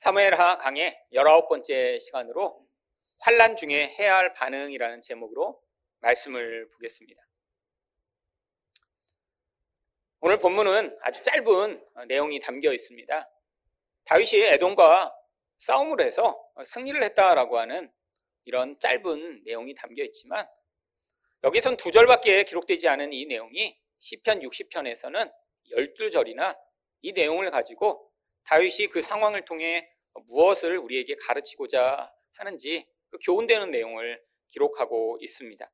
사무엘하 강의 19번째 시간으로 환란 중에 해야 할 반응이라는 제목으로 말씀을 보겠습니다. 오늘 본문은 아주 짧은 내용이 담겨 있습니다. 다윗이 에돔과 싸움을 해서 승리를 했다라고 하는 이런 짧은 내용이 담겨 있지만 여기선 두 절밖에 기록되지 않은 이 내용이 시편 60편에서는 12절이나 이 내용을 가지고 다윗이 그 상황을 통해 무엇을 우리에게 가르치고자 하는지 그 교훈되는 내용을 기록하고 있습니다.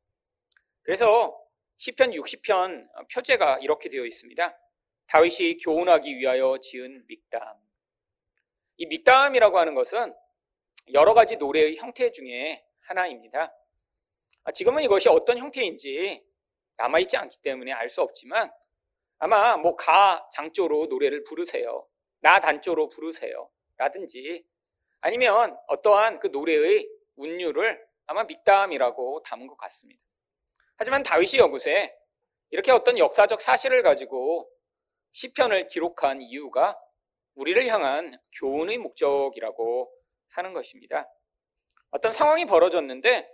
그래서 시편 60편 표제가 이렇게 되어 있습니다. 다윗이 교훈하기 위하여 지은 믹담. 이 믹담이라고 하는 것은 여러 가지 노래의 형태 중에 하나입니다. 아, 지금은 이것이 어떤 형태인지 남아있지 않기 때문에 알 수 없지만 아마 뭐 가 장조로 노래를 부르세요. 나 단조로 부르세요. 라든지 아니면 어떠한 그 노래의 운율을 아마 믹담이라고 담은 것 같습니다. 하지만 다윗이 여곳에 이렇게 어떤 역사적 사실을 가지고 시편을 기록한 이유가 우리를 향한 교훈의 목적이라고 하는 것입니다. 어떤 상황이 벌어졌는데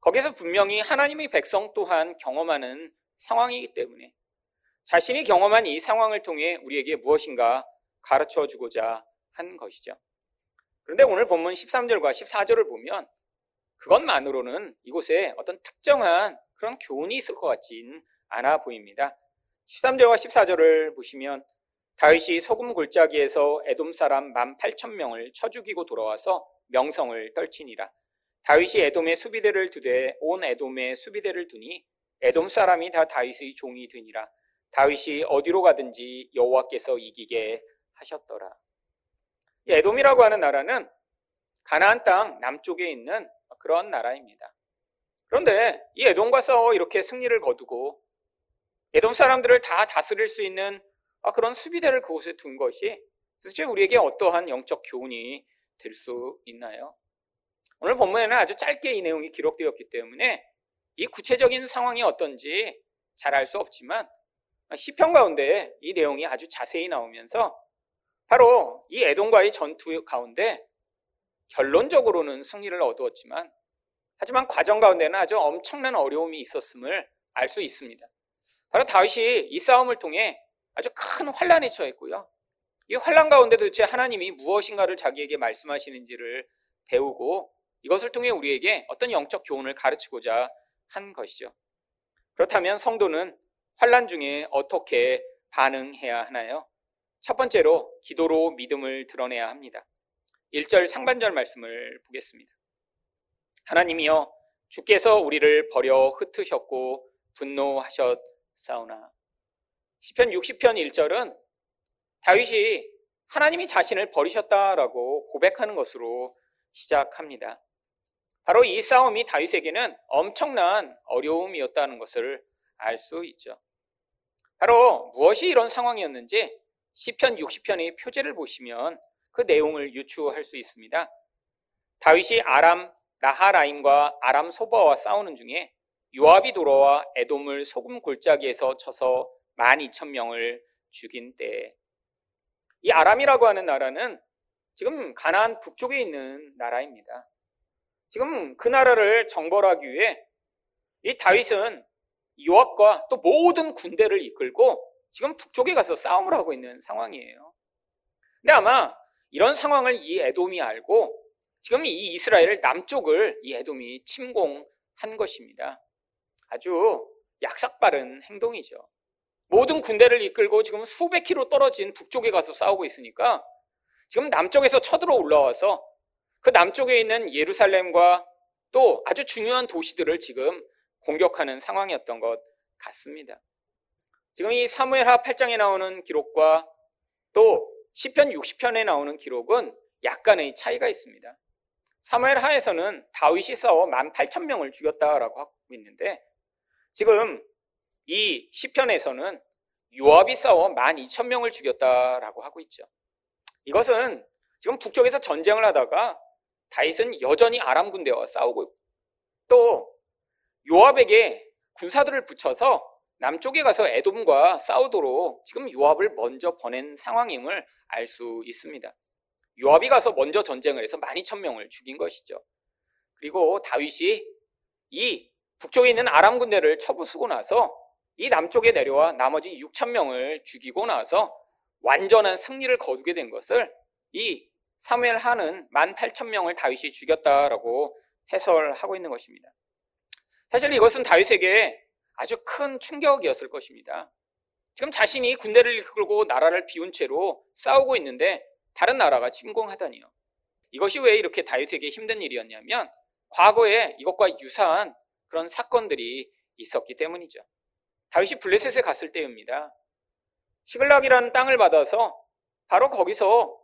거기서 분명히 하나님의 백성 또한 경험하는 상황이기 때문에 자신이 경험한 이 상황을 통해 우리에게 무엇인가 가르쳐 주고자 한 것이죠. 그런데 오늘 본문 13절과 14절을 보면 그것만으로는 이곳에 어떤 특정한 그런 교훈이 있을 것 같진 않아 보입니다. 13절과 14절을 보시면 다윗이 소금 골짜기에서 에돔 사람 18,000명을 쳐 죽이고 돌아와서 명성을 떨치니라. 다윗이 에돔의 수비대를 두되 온 에돔의 수비대를 두니 에돔 사람이 다 다윗의 종이 되니라. 다윗이 어디로 가든지 여호와께서 이기게 하셨더라. 에돔이라고 하는 나라는 가나안 땅 남쪽에 있는 그런 나라입니다. 그런데 이 에돔과 싸워 이렇게 승리를 거두고 에돔 사람들을 다 다스릴 수 있는 그런 수비대를 그곳에 둔 것이 도대체 우리에게 어떠한 영적 교훈이 될 수 있나요? 오늘 본문에는 아주 짧게 이 내용이 기록되었기 때문에 이 구체적인 상황이 어떤지 잘 알 수 없지만 시편 가운데 이 내용이 아주 자세히 나오면서 바로 이 에돔과의 전투 가운데 결론적으로는 승리를 얻었지만 하지만 과정 가운데는 아주 엄청난 어려움이 있었음을 알 수 있습니다. 바로 다윗이 이 싸움을 통해 아주 큰 환란에 처했고요. 이 환란 가운데 도대체 하나님이 무엇인가를 자기에게 말씀하시는지를 배우고 이것을 통해 우리에게 어떤 영적 교훈을 가르치고자 한 것이죠. 그렇다면 성도는 환란 중에 어떻게 반응해야 하나요? 첫 번째로 기도로 믿음을 드러내야 합니다. 1절 상반절 말씀을 보겠습니다. 하나님이여 주께서 우리를 버려 흩으셨고 분노하셨사오나 시편 60편 1절은 다윗이 하나님이 자신을 버리셨다라고 고백하는 것으로 시작합니다. 바로 이 싸움이 다윗에게는 엄청난 어려움이었다는 것을 알 수 있죠. 바로 무엇이 이런 상황이었는지 시편 60편의 표제를 보시면 그 내용을 유추할 수 있습니다. 다윗이 아람 나하라임과 아람 소바와 싸우는 중에 요압이 돌아와 에돔을 소금 골짜기에서 쳐서 12,000명을 죽인 때이 아람이라고 하는 나라는 지금 가나안 북쪽에 있는 나라입니다. 지금 그 나라를 정벌하기 위해 이 다윗은 요압과 또 모든 군대를 이끌고 지금 북쪽에 가서 싸움을 하고 있는 상황이에요. 근데 아마 이런 상황을 이 에돔이 알고 지금 이 이스라엘 남쪽을 이 에돔이 침공한 것입니다. 아주 약삭빠른 행동이죠. 모든 군대를 이끌고 지금 수백 킬로 떨어진 북쪽에 가서 싸우고 있으니까 지금 남쪽에서 쳐들어 올라와서 그 남쪽에 있는 예루살렘과 또 아주 중요한 도시들을 지금 공격하는 상황이었던 것 같습니다. 지금 이 사무엘하 8장에 나오는 기록과 또 시편 60편에 나오는 기록은 약간의 차이가 있습니다. 사무엘하에서는 다윗이 싸워 18,000명을 죽였다라고 하고 있는데 지금 이 시편에서는 요압이 싸워 12,000명을 죽였다라고 하고 있죠. 이것은 지금 북쪽에서 전쟁을 하다가 다윗은 여전히 아람 군대와 싸우고 있고 또 요압에게 군사들을 붙여서 남쪽에 가서 에돔과 싸우도록 지금 요압을 먼저 보낸 상황임을 알 수 있습니다. 요압이 가서 먼저 전쟁을 해서 12,000명을 죽인 것이죠. 그리고 다윗이 이 북쪽에 있는 아람 군대를 처부수고 나서 이 남쪽에 내려와 나머지 6,000명을 죽이고 나서 완전한 승리를 거두게 된 것을 이 사무엘 하는 18,000명을 다윗이 죽였다라고 해설하고 있는 것입니다. 사실 이것은 다윗에게 아주 큰 충격이었을 것입니다. 지금 자신이 군대를 이끌고 나라를 비운 채로 싸우고 있는데 다른 나라가 침공하다니요. 이것이 왜 이렇게 다윗에게 힘든 일이었냐면 과거에 이것과 유사한 그런 사건들이 있었기 때문이죠. 다윗이 블레셋에 갔을 때입니다. 시글락이라는 땅을 받아서 바로 거기서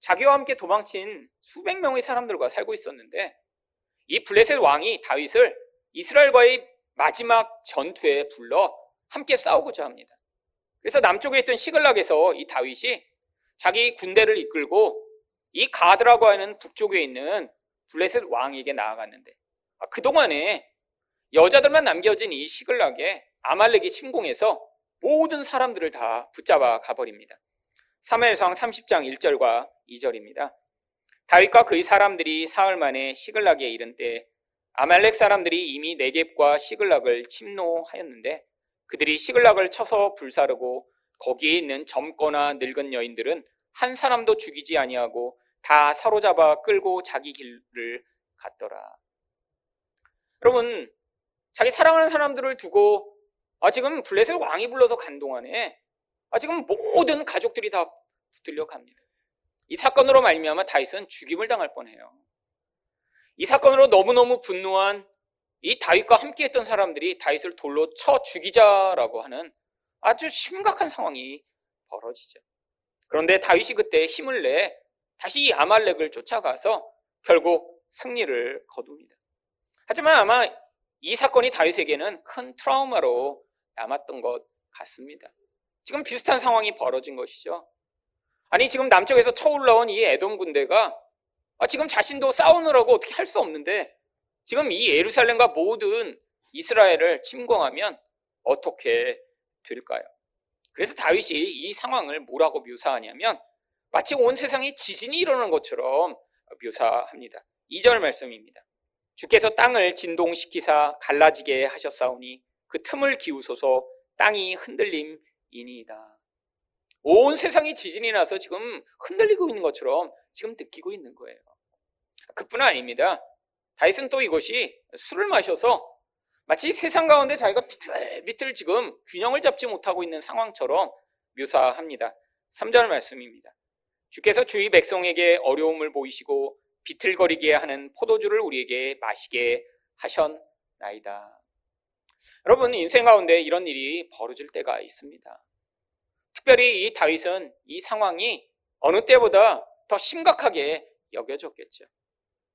자기와 함께 도망친 수백 명의 사람들과 살고 있었는데 이 블레셋 왕이 다윗을 이스라엘과의 마지막 전투에 불러 함께 싸우고자 합니다. 그래서 남쪽에 있던 시글락에서 이 다윗이 자기 군대를 이끌고 이 가드라고 하는 북쪽에 있는 블레셋 왕에게 나아갔는데 아, 그동안에 여자들만 남겨진 이 시글락에 아말렉이 침공해서 모든 사람들을 다 붙잡아 가버립니다. 3회상 30장 1절과 2절입니다. 다윗과 그의 사람들이 사흘 만에 시글락에 이른 때 아말렉 사람들이 이미 네겝과 시글락을 침노하였는데 그들이 시글락을 쳐서 불사르고 거기에 있는 젊거나 늙은 여인들은 한 사람도 죽이지 아니하고 다 사로잡아 끌고 자기 길을 갔더라. 여러분, 자기 사랑하는 사람들을 두고 아 지금 블레셋 왕이 불러서 간 동안에 아 지금 모든 가족들이 다 붙들려 갑니다. 이 사건으로 말미암아 다윗은 죽임을 당할 뻔해요. 이 사건으로 너무너무 분노한 이 다윗과 함께했던 사람들이 다윗을 돌로 쳐 죽이자라고 하는 아주 심각한 상황이 벌어지죠. 그런데 다윗이 그때 힘을 내 다시 이 아말렉을 쫓아가서 결국 승리를 거둡니다. 하지만 아마 이 사건이 다윗에게는 큰 트라우마로 남았던 것 같습니다. 지금 비슷한 상황이 벌어진 것이죠. 아니 지금 남쪽에서 쳐올라온 이 에돔 군대가 아, 지금 자신도 싸우느라고 어떻게 할 수 없는데 지금 이 예루살렘과 모든 이스라엘을 침공하면 어떻게 될까요? 그래서 다윗이 이 상황을 뭐라고 묘사하냐면 마치 온 세상에 지진이 일어나는 것처럼 묘사합니다. 2절 말씀입니다. 주께서 땅을 진동시키사 갈라지게 하셨사오니 그 틈을 기우소서 땅이 흔들림이니이다. 온 세상이 지진이 나서 지금 흔들리고 있는 것처럼 지금 느끼고 있는 거예요. 그뿐 아닙니다. 다윗은 또 이것이 술을 마셔서 마치 세상 가운데 자기가 비틀비틀 지금 균형을 잡지 못하고 있는 상황처럼 묘사합니다. 3절 말씀입니다. 주께서 주의 백성에게 어려움을 보이시고 비틀거리게 하는 포도주를 우리에게 마시게 하셨나이다. 여러분 인생 가운데 이런 일이 벌어질 때가 있습니다. 특별히 이 다윗은 이 상황이 어느 때보다 더 심각하게 여겨졌겠죠.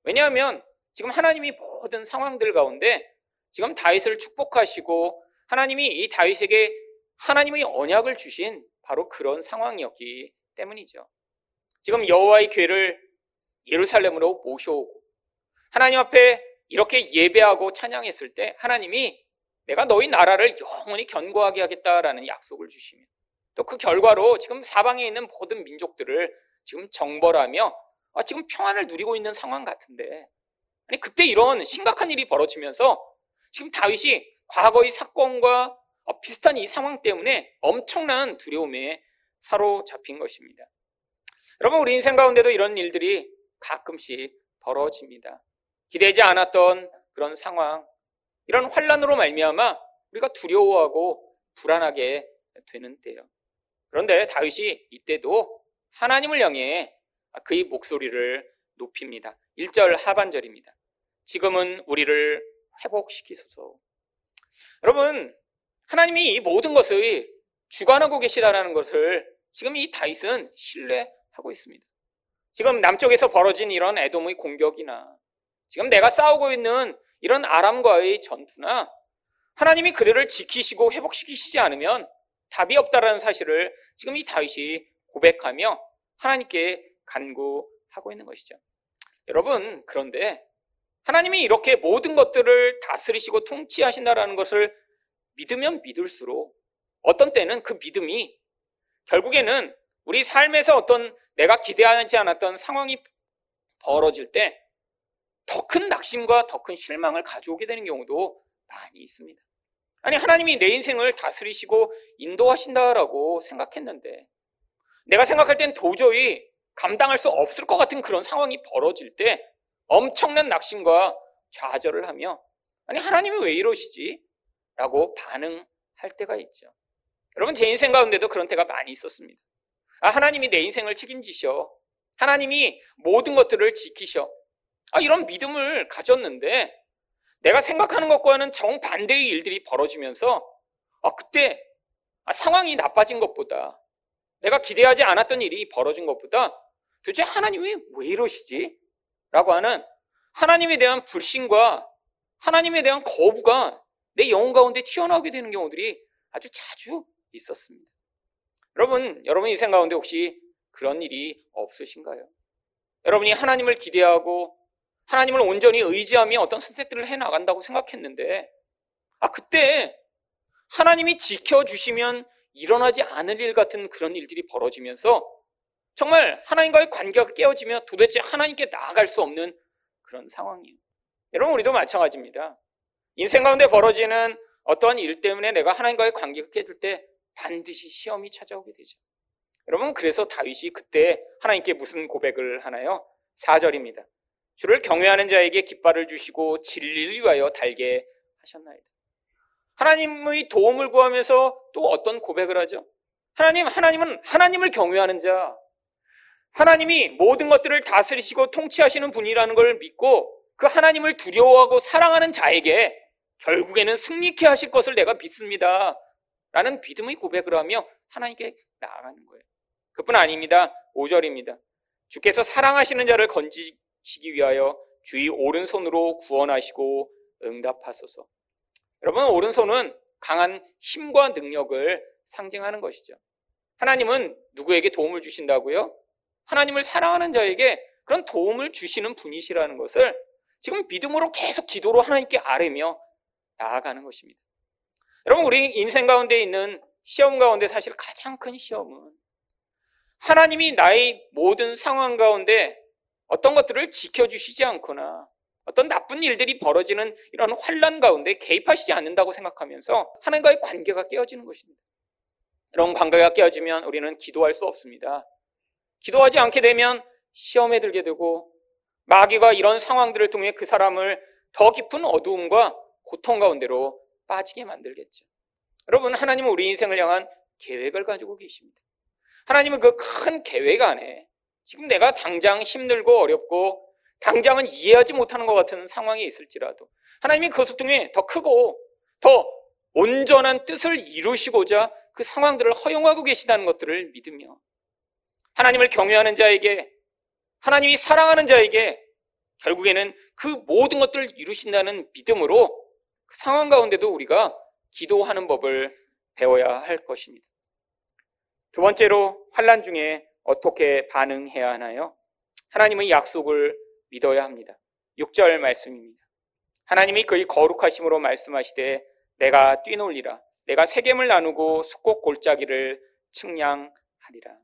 왜냐하면 지금 하나님이 모든 상황들 가운데 지금 다윗을 축복하시고 하나님이 이 다윗에게 하나님의 언약을 주신 바로 그런 상황이었기 때문이죠. 지금 여호와의 괴를 예루살렘으로 모셔오고 하나님 앞에 이렇게 예배하고 찬양했을 때 하나님이 내가 너희 나라를 영원히 견고하게 하겠다라는 약속을 주시며 또 그 결과로 지금 사방에 있는 모든 민족들을 지금 정벌하며 아, 지금 평안을 누리고 있는 상황 같은데 아니 그때 이런 심각한 일이 벌어지면서 지금 다윗이 과거의 사건과 어, 비슷한 이 상황 때문에 엄청난 두려움에 사로잡힌 것입니다. 여러분 우리 인생 가운데도 이런 일들이 가끔씩 벌어집니다. 기대지 않았던 그런 상황, 이런 환란으로 말미암아 우리가 두려워하고 불안하게 되는 때요. 그런데 다윗이 이때도 하나님을 향해 그의 목소리를 높입니다. 1절 하반절입니다. 지금은 우리를 회복시키소서. 여러분, 하나님이 이 모든 것을 주관하고 계시다라는 것을 지금 이 다윗은 신뢰하고 있습니다. 지금 남쪽에서 벌어진 이런 에돔의 공격이나 지금 내가 싸우고 있는 이런 아람과의 전투나 하나님이 그들을 지키시고 회복시키시지 않으면 답이 없다라는 사실을 지금 이 다윗이 고백하며 하나님께 간구하고 있는 것이죠. 여러분, 그런데 하나님이 이렇게 모든 것들을 다스리시고 통치하신다라는 것을 믿으면 믿을수록 어떤 때는 그 믿음이 결국에는 우리 삶에서 어떤 내가 기대하지 않았던 상황이 벌어질 때 더 큰 낙심과 더 큰 실망을 가져오게 되는 경우도 많이 있습니다. 아니, 하나님이 내 인생을 다스리시고 인도하신다라고 생각했는데, 내가 생각할 땐 도저히 감당할 수 없을 것 같은 그런 상황이 벌어질 때 엄청난 낙심과 좌절을 하며, 아니, 하나님이 왜 이러시지? 라고 반응할 때가 있죠. 여러분, 제 인생 가운데도 그런 때가 많이 있었습니다. 아, 하나님이 내 인생을 책임지셔. 하나님이 모든 것들을 지키셔. 아, 이런 믿음을 가졌는데 내가 생각하는 것과는 정반대의 일들이 벌어지면서 아, 그때 아, 상황이 나빠진 것보다 내가 기대하지 않았던 일이 벌어진 것보다 도대체 하나님이 왜 이러시지? 라고 하는 하나님에 대한 불신과 하나님에 대한 거부가 내 영혼 가운데 튀어나오게 되는 경우들이 아주 자주 있었습니다. 여러분, 여러분 인생 가운데 혹시 그런 일이 없으신가요? 여러분이 하나님을 기대하고 하나님을 온전히 의지하며 어떤 선택들을 해 나간다고 생각했는데, 아, 그때 하나님이 지켜 주시면 일어나지 않을 일 같은 그런 일들이 벌어지면서 정말 하나님과의 관계가 깨어지며 도대체 하나님께 나아갈 수 없는 그런 상황이에요. 여러분, 우리도 마찬가지입니다. 인생 가운데 벌어지는 어떠한 일 때문에 내가 하나님과의 관계가 깨질 때 반드시 시험이 찾아오게 되죠. 여러분, 그래서 다윗이 그때 하나님께 무슨 고백을 하나요? 4절입니다. 주를 경외하는 자에게 깃발을 주시고 진리를 위하여 달게 하셨나이다. 하나님의 도움을 구하면서 또 어떤 고백을 하죠? 하나님, 하나님은 하나님을 경외하는 자, 하나님이 모든 것들을 다스리시고 통치하시는 분이라는 걸 믿고 그 하나님을 두려워하고 사랑하는 자에게 결국에는 승리케 하실 것을 내가 믿습니다. 라는 믿음의 고백을 하며 하나님께 나아가는 거예요. 그뿐 아닙니다. 5절입니다. 주께서 사랑하시는 자를 건지 시기 위하여 주의 오른손으로 구원하시고 응답하소서. 여러분, 오른손은 강한 힘과 능력을 상징하는 것이죠. 하나님은 누구에게 도움을 주신다고요? 하나님을 사랑하는 자에게 그런 도움을 주시는 분이시라는 것을 지금 믿음으로 계속 기도로 하나님께 아뢰며 나아가는 것입니다. 여러분, 우리 인생 가운데 있는 시험 가운데 사실 가장 큰 시험은 하나님이 나의 모든 상황 가운데 어떤 것들을 지켜주시지 않거나 어떤 나쁜 일들이 벌어지는 이런 환란 가운데 개입하시지 않는다고 생각하면서 하나님과의 관계가 깨어지는 것입니다. 이런 관계가 깨어지면 우리는 기도할 수 없습니다. 기도하지 않게 되면 시험에 들게 되고 마귀가 이런 상황들을 통해 그 사람을 더 깊은 어두움과 고통 가운데로 빠지게 만들겠죠. 여러분, 하나님은 우리 인생을 향한 계획을 가지고 계십니다. 하나님은 그 큰 계획 안에 지금 내가 당장 힘들고 어렵고 당장은 이해하지 못하는 것 같은 상황이 있을지라도 하나님이 그것을 통해 더 크고 더 온전한 뜻을 이루시고자 그 상황들을 허용하고 계시다는 것들을 믿으며 하나님을 경외하는 자에게 하나님이 사랑하는 자에게 결국에는 그 모든 것들을 이루신다는 믿음으로 그 상황 가운데도 우리가 기도하는 법을 배워야 할 것입니다. 두 번째로 환란 중에 어떻게 반응해야 하나요? 하나님의 약속을 믿어야 합니다. 6절 말씀입니다. 하나님이 그의 거룩하심으로 말씀하시되 내가 뛰놀리라 내가 세겜을 나누고 숙곡 골짜기를 측량하리라.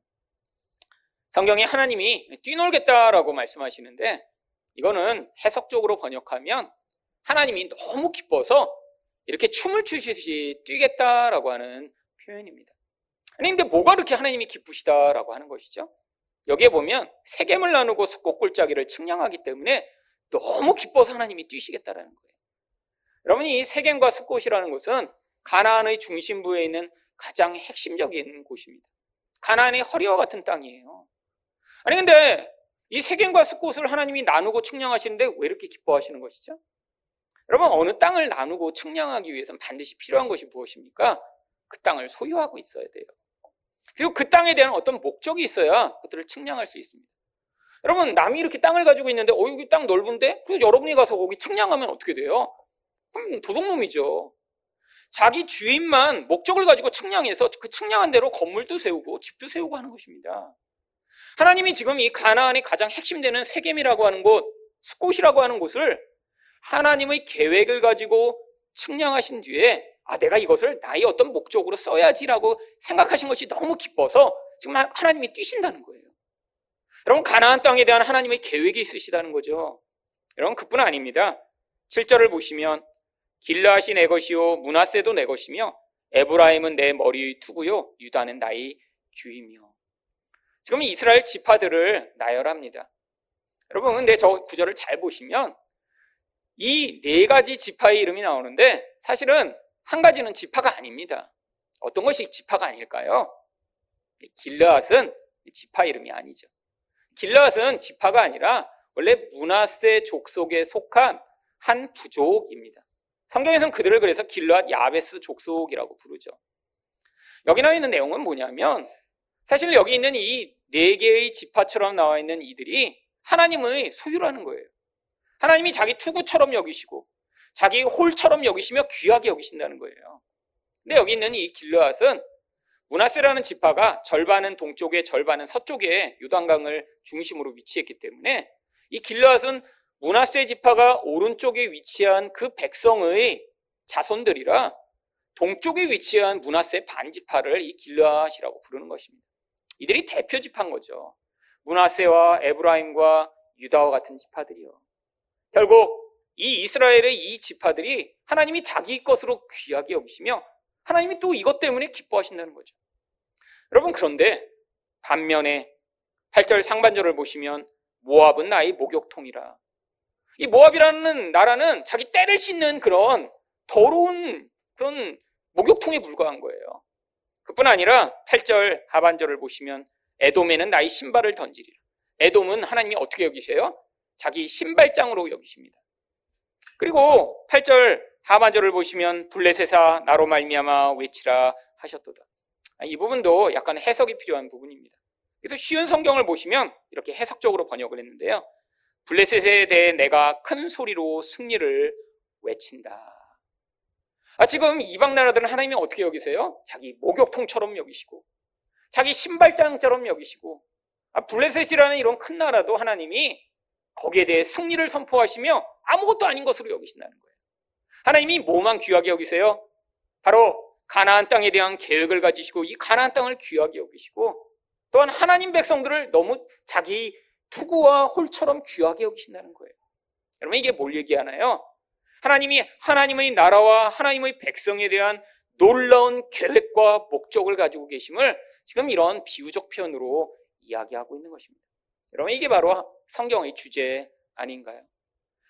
성경에 하나님이 뛰놀겠다라고 말씀하시는데 이거는 해석적으로 번역하면 하나님이 너무 기뻐서 이렇게 춤을 추시듯이 뛰겠다라고 하는 표현입니다. 근데 뭐가 그렇게 하나님이 기쁘시다라고 하는 것이죠? 여기에 보면 세겜을 나누고 숫꽃골짜기를 측량하기 때문에 너무 기뻐서 하나님이 뛰시겠다라는 거예요. 여러분, 이 세겜과 숫꽃이라는 것은 가나안의 중심부에 있는 가장 핵심적인 곳입니다. 가나안의 허리와 같은 땅이에요. 아니, 근데 이 세겜과 숫꽃을 하나님이 나누고 측량하시는데 왜 이렇게 기뻐하시는 것이죠? 여러분, 어느 땅을 나누고 측량하기 위해서는 반드시 필요한 것이 무엇입니까? 그 땅을 소유하고 있어야 돼요. 그리고 그 땅에 대한 어떤 목적이 있어야 그들을 측량할 수 있습니다. 여러분, 남이 이렇게 땅을 가지고 있는데, 어, 여기 땅 넓은데? 그래서 여러분이 가서 거기 측량하면 어떻게 돼요? 그럼 도둑놈이죠. 자기 주인만 목적을 가지고 측량해서 그 측량한 대로 건물도 세우고 집도 세우고 하는 것입니다. 하나님이 지금 이 가나안의 가장 핵심되는 세겜이라고 하는 곳, 스콧이라고 하는 곳을 하나님의 계획을 가지고 측량하신 뒤에 아, 내가 이것을 나의 어떤 목적으로 써야지라고 생각하신 것이 너무 기뻐서 지금 하나님이 뛰신다는 거예요. 여러분 가나안 땅에 대한 하나님의 계획이 있으시다는 거죠. 여러분 그뿐 아닙니다. 7절을 보시면 길라시 내 것이요 문하세도 내 것이며 에브라임은 내 머리 투구요 유다는 나의 귀이며 지금 이스라엘 지파들을 나열합니다. 여러분 근데 저 구절을 잘 보시면 이 네 가지 지파의 이름이 나오는데 사실은 한 가지는 지파가 아닙니다. 어떤 것이 지파가 아닐까요? 길르앗은 지파 이름이 아니죠. 길르앗은 지파가 아니라 원래 문하세 족속에 속한 한 부족입니다. 성경에서는 그들을 그래서 길르앗 야베스 족속이라고 부르죠. 여기 나와 있는 내용은 뭐냐면 사실 여기 있는 이 네 개의 지파처럼 나와 있는 이들이 하나님의 소유라는 거예요. 하나님이 자기 투구처럼 여기시고 자기 홀처럼 여기시며 귀하게 여기신다는 거예요. 근데 여기 있는 이 길르앗은 문하세라는 지파가 절반은 동쪽에 절반은 서쪽에 요단강을 중심으로 위치했기 때문에 이 길르앗은 문하세 지파가 오른쪽에 위치한 그 백성의 자손들이라 동쪽에 위치한 문하세 반지파를 이 길르앗이라고 부르는 것입니다. 이들이 대표 지파인 거죠. 문하세와 에브라임과 유다와 같은 지파들이요. 결국 이 이스라엘의 이 지파들이 하나님이 자기 것으로 귀하게 여기시며 하나님이 또 이것 때문에 기뻐하신다는 거죠. 여러분 그런데 반면에 8절 상반절을 보시면 모압은 나의 목욕통이라. 이 모압이라는 나라는 자기 때를 씻는 그런 더러운 그런 목욕통에 불과한 거예요. 그뿐 아니라 8절 하반절을 보시면 에돔에는 나의 신발을 던지리라. 에돔은 하나님이 어떻게 여기세요? 자기 신발장으로 여기십니다. 그리고 8절 하반절을 보시면 블레셋아 나로 말미암아 외치라 하셨도다. 아, 이 부분도 약간 해석이 필요한 부분입니다. 그래서 쉬운 성경을 보시면 이렇게 해석적으로 번역을 했는데요. 블레셋에 대해 내가 큰 소리로 승리를 외친다. 아, 지금 이방 나라들은 하나님이 어떻게 여기세요? 자기 목욕통처럼 여기시고, 자기 신발장처럼 여기시고, 아, 블레셋이라는 이런 큰 나라도 하나님이 거기에 대해 승리를 선포하시며 아무것도 아닌 것으로 여기신다는 거예요. 하나님이 뭐만 귀하게 여기세요? 바로 가나안 땅에 대한 계획을 가지시고 이 가나안 땅을 귀하게 여기시고 또한 하나님 백성들을 너무 자기 투구와 홀처럼 귀하게 여기신다는 거예요. 여러분 이게 뭘 얘기하나요? 하나님이 하나님의 나라와 하나님의 백성에 대한 놀라운 계획과 목적을 가지고 계심을 지금 이런 비유적 표현으로 이야기하고 있는 것입니다. 여러분 이게 바로 성경의 주제 아닌가요?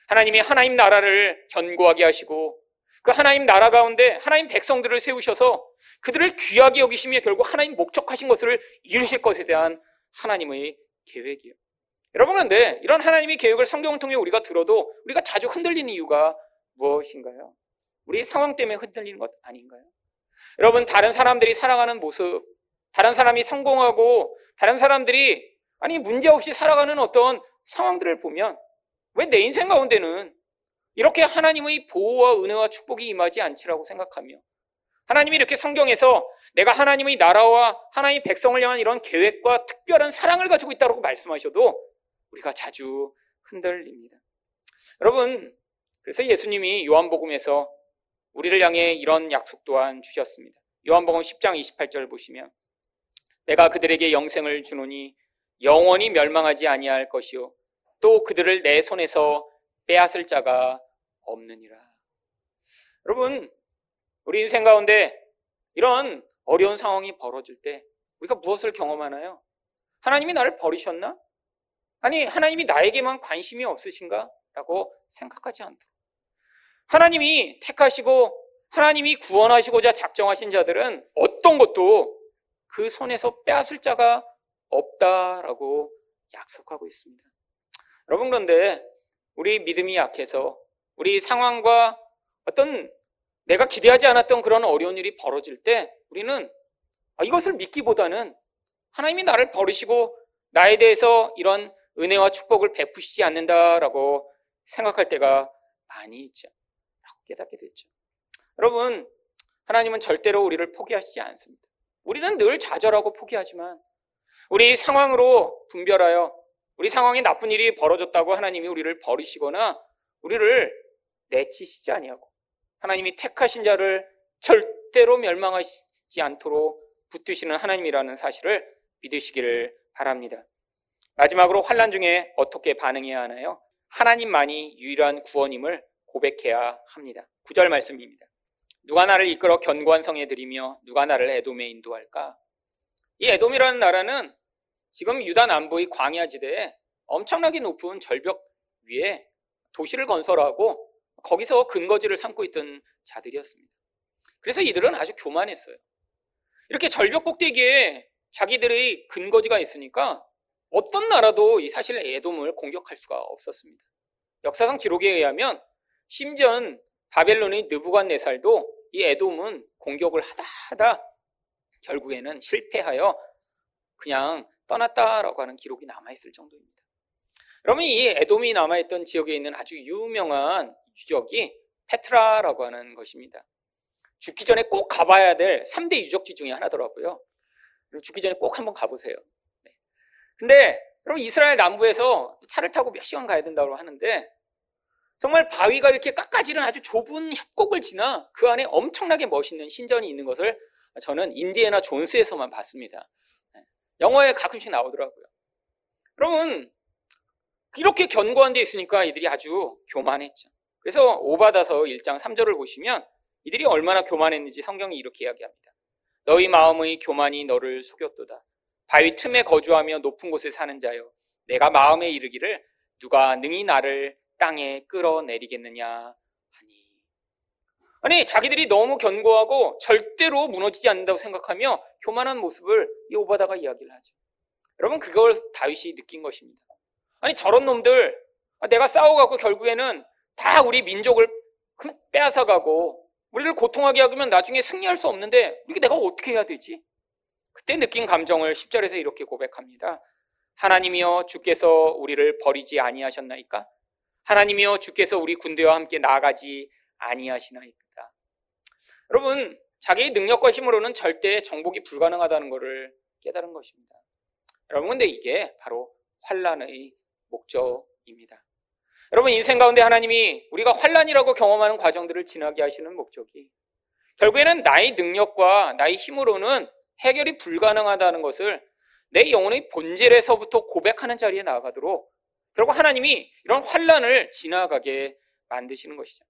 하나님이 하나님 나라를 견고하게 하시고 그 하나님 나라 가운데 하나님 백성들을 세우셔서 그들을 귀하게 여기시며 결국 하나님 목적하신 것을 이루실 것에 대한 하나님의 계획이에요. 여러분 그런데 이런 하나님의 계획을 성경을 통해 우리가 들어도 우리가 자주 흔들리는 이유가 무엇인가요? 우리 상황 때문에 흔들리는 것 아닌가요? 여러분 다른 사람들이 살아가는 모습, 다른 사람이 성공하고 다른 사람들이 아니 문제 없이 살아가는 어떤 상황들을 보면 왜 내 인생 가운데는 이렇게 하나님의 보호와 은혜와 축복이 임하지 않지라고 생각하며 하나님이 이렇게 성경에서 내가 하나님의 나라와 하나님의 백성을 향한 이런 계획과 특별한 사랑을 가지고 있다고 말씀하셔도 우리가 자주 흔들립니다. 여러분, 그래서 예수님이 요한복음에서 우리를 향해 이런 약속 또한 주셨습니다. 요한복음 10장 28절 보시면 내가 그들에게 영생을 주노니 영원히 멸망하지 아니할 것이요 또 그들을 내 손에서 빼앗을 자가 없느니라. 여러분, 우리 인생 가운데 이런 어려운 상황이 벌어질 때 우리가 무엇을 경험하나요? 하나님이 나를 버리셨나? 아니, 하나님이 나에게만 관심이 없으신가? 라고 생각하지 않도록. 하나님이 택하시고 하나님이 구원하시고자 작정하신 자들은 어떤 것도 그 손에서 빼앗을 자가 없다라고 약속하고 있습니다. 여러분 그런데 우리 믿음이 약해서 우리 상황과 어떤 내가 기대하지 않았던 그런 어려운 일이 벌어질 때 우리는 아, 이것을 믿기보다는 하나님이 나를 버리시고 나에 대해서 이런 은혜와 축복을 베푸시지 않는다라고 생각할 때가 많이 있죠. 라고 깨닫게 됐죠. 여러분, 하나님은 절대로 우리를 포기하시지 않습니다. 우리는 늘 좌절하고 포기하지만 우리 상황으로 분별하여 우리 상황에 나쁜 일이 벌어졌다고 하나님이 우리를 버리시거나 우리를 내치시지 아니하고 하나님이 택하신 자를 절대로 멸망하지 않도록 붙드시는 하나님이라는 사실을 믿으시기를 바랍니다. 마지막으로 환란 중에 어떻게 반응해야 하나요? 하나님만이 유일한 구원임을 고백해야 합니다. 구절 말씀입니다. 누가 나를 이끌어 견고한 성에 들이며 누가 나를 에돔에 인도할까? 이 에돔이라는 나라는 지금 유다 남부의 광야 지대에 엄청나게 높은 절벽 위에 도시를 건설하고 거기서 근거지를 삼고 있던 자들이었습니다. 그래서 이들은 아주 교만했어요. 이렇게 절벽 꼭대기에 자기들의 근거지가 있으니까 어떤 나라도 이 사실 에돔을 공격할 수가 없었습니다. 역사상 기록에 의하면 심지어 바벨론의 느부갓네살도 이 에돔은 공격을 하다 하다 결국에는 실패하여 그냥 떠났다라고 하는 기록이 남아있을 정도입니다. 여러분 이 에돔이 남아있던 지역에 있는 아주 유명한 유적이 페트라라고 하는 것입니다. 죽기 전에 꼭 가봐야 될 3대 유적지 중에 하나더라고요. 죽기 전에 꼭 한번 가보세요. 네. 근데 여러분 이스라엘 남부에서 차를 타고 몇 시간 가야 된다고 하는데 정말 바위가 이렇게 깎아지는 아주 좁은 협곡을 지나 그 안에 엄청나게 멋있는 신전이 있는 것을 저는 인디애나 존스에서만 봤습니다. 네. 영화에 가끔씩 나오더라고요. 여러분 이렇게 견고한 데 있으니까 이들이 아주 교만했죠. 그래서 오바다서 1장 3절을 보시면 이들이 얼마나 교만했는지 성경이 이렇게 이야기합니다. 너희 마음의 교만이 너를 속였도다. 바위 틈에 거주하며 높은 곳에 사는 자여. 내가 마음에 이르기를 누가 능히 나를 땅에 끌어내리겠느냐. 아니, 자기들이 너무 견고하고 절대로 무너지지 않는다고 생각하며 교만한 모습을 이 오바다가 이야기를 하죠. 여러분, 그걸 다윗이 느낀 것입니다. 아니, 저런 놈들, 내가 싸워갖고 결국에는 다 우리 민족을 빼앗아가고 우리를 고통하게 하면 나중에 승리할 수 없는데 이게 내가 어떻게 해야 되지? 그때 느낀 감정을 10절에서 이렇게 고백합니다. 하나님이여 주께서 우리를 버리지 아니하셨나이까? 하나님이여 주께서 우리 군대와 함께 나아가지 아니하시나이까? 여러분, 자기의 능력과 힘으로는 절대 정복이 불가능하다는 것을 깨달은 것입니다. 여러분, 근데 이게 바로 환란의 목적입니다. 여러분 인생 가운데 하나님이 우리가 환란이라고 경험하는 과정들을 지나게 하시는 목적이 결국에는 나의 능력과 나의 힘으로는 해결이 불가능하다는 것을 내 영혼의 본질에서부터 고백하는 자리에 나아가도록 결국 하나님이 이런 환란을 지나가게 만드시는 것이죠.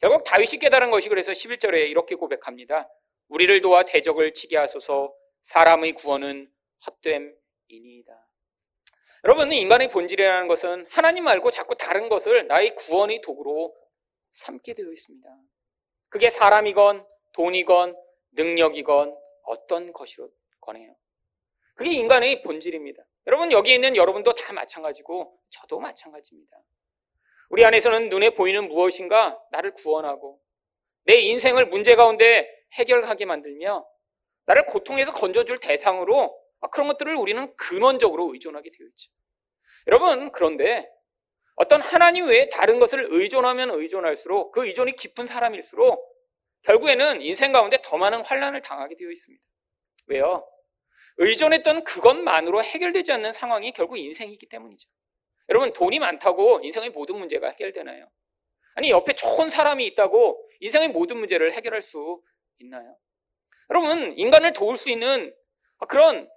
결국 다윗이 깨달은 것이 그래서 11절에 이렇게 고백합니다. 우리를 도와 대적을 치게 하소서 사람의 구원은 헛됨이니이다. 여러분, 인간의 본질이라는 것은 하나님 말고 자꾸 다른 것을 나의 구원의 도구로 삼게 되어 있습니다. 그게 사람이건 돈이건 능력이건 어떤 것이로 권해요. 그게 인간의 본질입니다. 여러분, 여기 있는 여러분도 다 마찬가지고 저도 마찬가지입니다. 우리 안에서는 눈에 보이는 무엇인가 나를 구원하고 내 인생을 문제 가운데 해결하게 만들며 나를 고통에서 건져줄 대상으로 아, 그런 것들을 우리는 근원적으로 의존하게 되어 있죠. 여러분, 그런데 어떤 하나님 외에 다른 것을 의존하면 의존할수록 그 의존이 깊은 사람일수록 결국에는 인생 가운데 더 많은 환란을 당하게 되어 있습니다. 왜요? 의존했던 그것만으로 해결되지 않는 상황이 결국 인생이기 때문이죠. 여러분, 돈이 많다고 인생의 모든 문제가 해결되나요? 아니, 옆에 좋은 사람이 있다고 인생의 모든 문제를 해결할 수 있나요? 여러분, 인간을 도울 수 있는 그런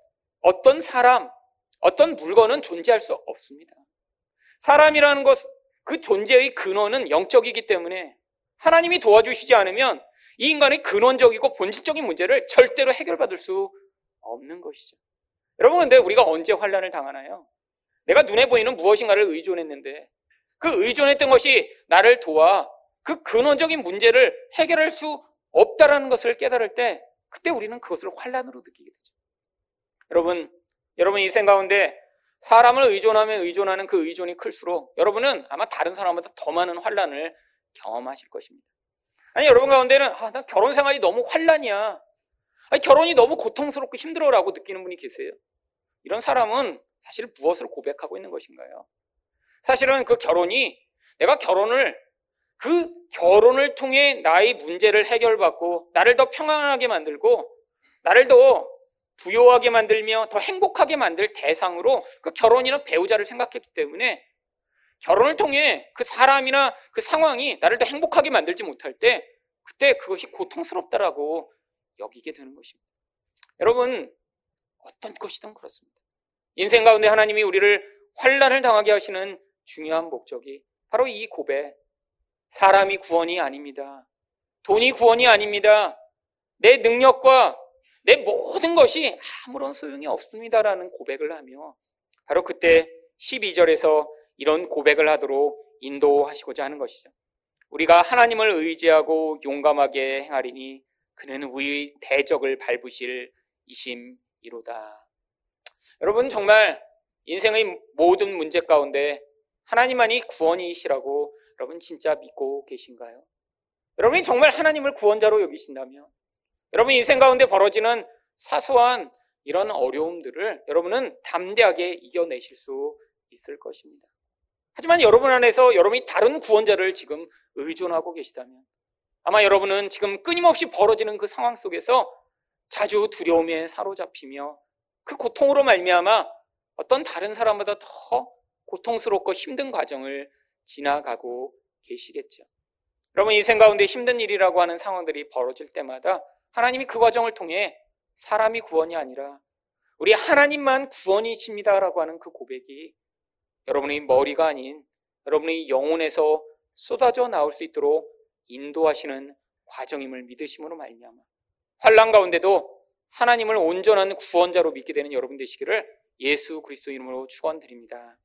어떤 사람, 어떤 물건은 존재할 수 없습니다. 사람이라는 것, 그 존재의 근원은 영적이기 때문에 하나님이 도와주시지 않으면 이 인간의 근원적이고 본질적인 문제를 절대로 해결받을 수 없는 것이죠. 여러분, 근데 우리가 언제 환란을 당하나요? 내가 눈에 보이는 무엇인가를 의존했는데 그 의존했던 것이 나를 도와 그 근원적인 문제를 해결할 수 없다라는 것을 깨달을 때 그때 우리는 그것을 환란으로 느끼게 되죠. 여러분, 여러분 인생 가운데 사람을 의존하면 의존하는 그 의존이 클수록 여러분은 아마 다른 사람보다 더 많은 환란을 경험하실 것입니다. 아니 여러분 가운데는 아, 나 결혼 생활이 너무 환란이야. 아니, 결혼이 너무 고통스럽고 힘들어라고 느끼는 분이 계세요. 이런 사람은 사실 무엇을 고백하고 있는 것인가요? 사실은 그 결혼이 내가 결혼을 그 결혼을 통해 나의 문제를 해결받고 나를 더 평안하게 만들고 나를 더 부요하게 만들며 더 행복하게 만들 대상으로 그 결혼이나 배우자를 생각했기 때문에 결혼을 통해 그 사람이나 그 상황이 나를 더 행복하게 만들지 못할 때 그때 그것이 고통스럽다라고 여기게 되는 것입니다. 여러분, 어떤 것이든 그렇습니다. 인생 가운데 하나님이 우리를 환란을 당하게 하시는 중요한 목적이 바로 이 고백. 사람이 구원이 아닙니다. 돈이 구원이 아닙니다. 내 능력과 내 모든 것이 아무런 소용이 없습니다라는 고백을 하며 바로 그때 12절에서 이런 고백을 하도록 인도하시고자 하는 것이죠. 우리가 하나님을 의지하고 용감하게 행하리니 그는 우리 대적을 밟으실 이심이로다. 여러분 정말 인생의 모든 문제 가운데 하나님만이 구원이시라고 여러분 진짜 믿고 계신가요? 여러분이 정말 하나님을 구원자로 여기신다면 여러분 인생 가운데 벌어지는 사소한 이런 어려움들을 여러분은 담대하게 이겨내실 수 있을 것입니다. 하지만 여러분 안에서 여러분이 다른 구원자를 지금 의존하고 계시다면 아마 여러분은 지금 끊임없이 벌어지는 그 상황 속에서 자주 두려움에 사로잡히며 그 고통으로 말미암아 어떤 다른 사람보다 더 고통스럽고 힘든 과정을 지나가고 계시겠죠. 여러분 인생 가운데 힘든 일이라고 하는 상황들이 벌어질 때마다 하나님이 그 과정을 통해 사람이 구원이 아니라 우리 하나님만 구원이십니다라고 하는 그 고백이 여러분의 머리가 아닌 여러분의 영혼에서 쏟아져 나올 수 있도록 인도하시는 과정임을 믿으심으로 말미암아 환란 가운데도 하나님을 온전한 구원자로 믿게 되는 여러분 되시기를 예수 그리스도 이름으로 축원드립니다.